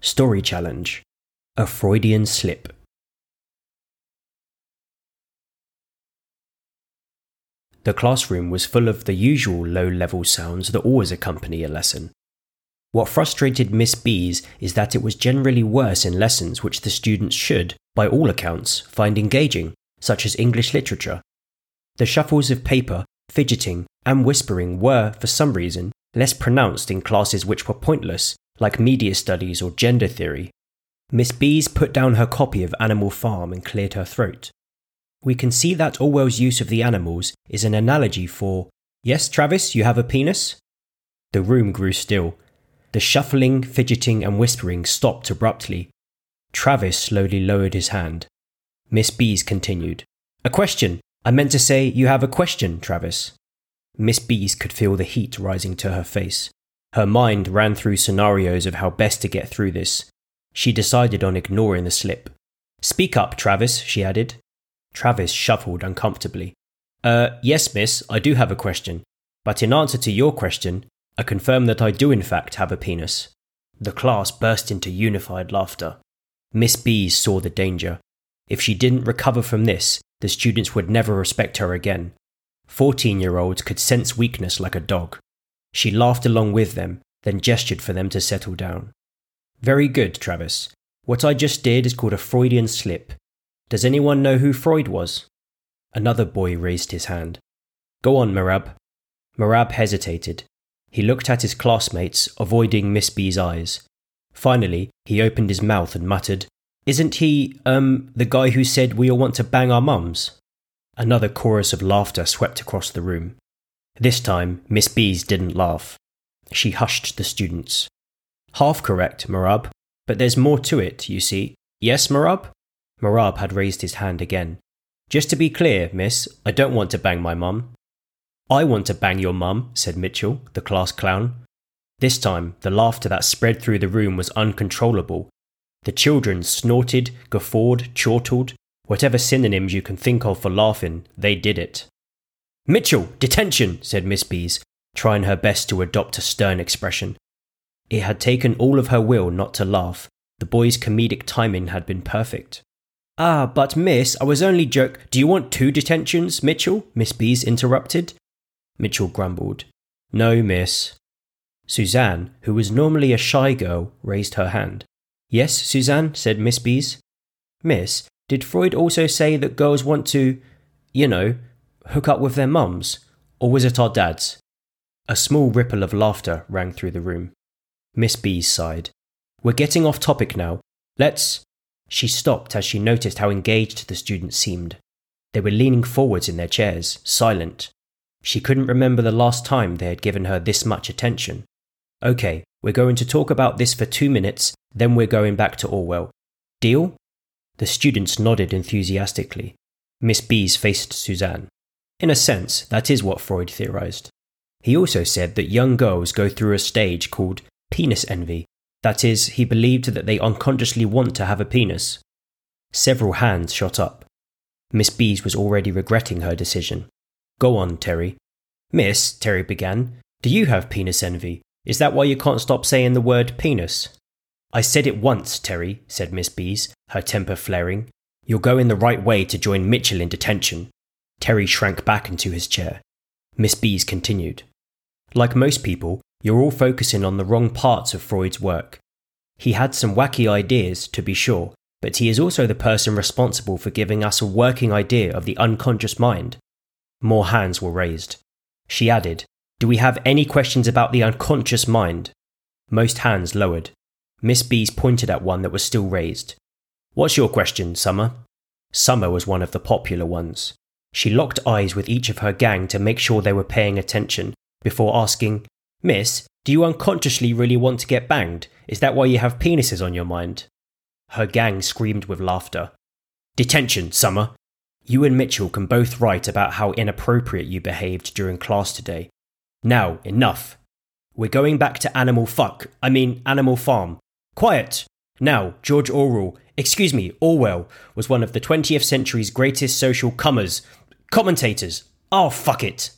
Story Challenge A Freudian Slip. The classroom was full of the usual low level sounds that always accompany a lesson. What frustrated Miss Bees is that it was generally worse in lessons which the students should, by all accounts, find engaging, such as English literature. The shuffles of paper, fidgeting, and whispering were, for some reason, less pronounced in classes which were pointless, like media studies or gender theory. Miss Bees put down her copy of Animal Farm and cleared her throat. We can see that Orwell's use of the animals is an analogy for, Yes, Travis, you have a penis? The room grew still. The shuffling, fidgeting, and whispering stopped abruptly. Travis slowly lowered his hand. Miss Bees continued. A question. I meant to say, you have a question, Travis. Miss Bees could feel the heat rising to her face. Her mind ran through scenarios of how best to get through this. She decided on ignoring the slip. Speak up, Travis, she added. Travis shuffled uncomfortably. Uh, yes, miss, I do have a question. But in answer to your question, I confirm that I do in fact have a penis. The class burst into unified laughter. Miss Bees saw the danger. If she didn't recover from this, the students would never respect her again. Fourteen year olds could sense weakness like a dog. She laughed along with them, then gestured for them to settle down. Very good, Travis. What I just did is called a Freudian slip. Does anyone know who Freud was? Another boy raised his hand. Go on, Marab. Marab hesitated. He looked at his classmates, avoiding Miss B's eyes. Finally, he opened his mouth and muttered, Isn't he, um, the guy who said we all want to bang our mums? Another chorus of laughter swept across the room. This time, Miss Bees didn't laugh. She hushed the students. Half correct, Marab, but there's more to it, you see. Yes, Marab? Marab had raised his hand again. Just to be clear, miss, I don't want to bang my mum. I want to bang your mum, said Mitchell, the class clown. This time, the laughter that spread through the room was uncontrollable. The children snorted, guffawed, chortled, whatever synonyms you can think of for laughing, they did it. Mitchell, detention, said Miss Bees, trying her best to adopt a stern expression. It had taken all of her will not to laugh. The boy's comedic timing had been perfect. Ah, but miss, I was only joke. Do you want two detentions, Mitchell? Miss Bees interrupted. Mitchell grumbled. No, miss. Suzanne, who was normally a shy girl, raised her hand. Yes, Suzanne, said Miss Bees. Miss, did Freud also say that girls want to, you know, hook up with their mums? Or was it our dads? A small ripple of laughter rang through the room. Miss Bees sighed. We're getting off topic now. Let's. She stopped as she noticed how engaged the students seemed. They were leaning forwards in their chairs, silent. She couldn't remember the last time they had given her this much attention. Okay, we're going to talk about this for two minutes, then we're going back to Orwell. Deal? The students nodded enthusiastically. Miss Bees faced Suzanne. In a sense, that is what Freud theorized. He also said that young girls go through a stage called penis envy. That is, he believed that they unconsciously want to have a penis. Several hands shot up. Miss Bees was already regretting her decision. Go on, Terry. Miss, Terry began, do you have penis envy? Is that why you can't stop saying the word penis? I said it once, Terry, said Miss Bees, her temper flaring. You're going the right way to join Mitchell in detention. Terry shrank back into his chair. Miss Bees continued. Like most people, you're all focusing on the wrong parts of Freud's work. He had some wacky ideas, to be sure, but he is also the person responsible for giving us a working idea of the unconscious mind. More hands were raised. She added, Do we have any questions about the unconscious mind? Most hands lowered. Miss Bees pointed at one that was still raised. What's your question, Summer? Summer was one of the popular ones. She locked eyes with each of her gang to make sure they were paying attention before asking, Miss, do you unconsciously really want to get banged? Is that why you have penises on your mind? Her gang screamed with laughter. Detention, Summer. You and Mitchell can both write about how inappropriate you behaved during class today. Now, enough. We're going back to Animal Fuck, I mean Animal Farm. Quiet! Now, George Orwell, excuse me, Orwell, was one of the 20th century's greatest social comers, commentators. Oh, fuck it.